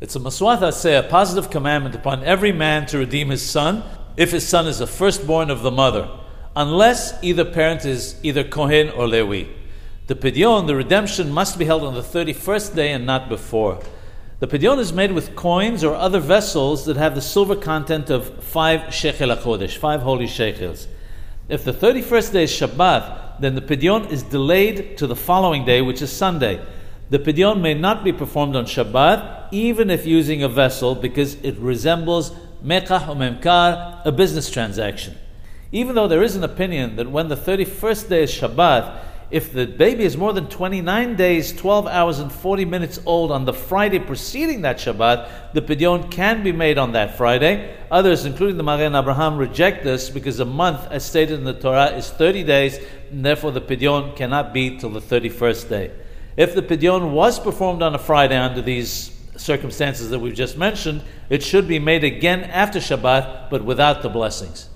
It's a miswat aseh a positive commandment upon every man to redeem his son if his son is a firstborn of the mother, unless either parent is either Kohen or Lewi. The pidyon, the redemption, must be held on the 31st day and not before. The pidyon is made with coins or other vessels that have the silver content of five shekel hakodesh, five holy shekels. If the 31st day is Shabbat, then the pidyon is delayed to the following day, which is Sunday. The pidyon may not be performed on Shabbat, even if using a vessel, because it resembles mekach or mimkar, a business transaction. Even though there is an opinion that when the 31st day is Shabbat, if the baby is more than 29 days, 12 hours, and 40 minutes old on the Friday preceding that Shabbat, the Pidyon can be made on that Friday. Others, including the Magen Abraham, reject this because a month, as stated in the Torah, is 30 days, and therefore the Pidyon cannot be till the 31st day. If the Pidyon was performed on a Friday under these circumstances that we've just mentioned, it should be made again after Shabbat, but without the blessings.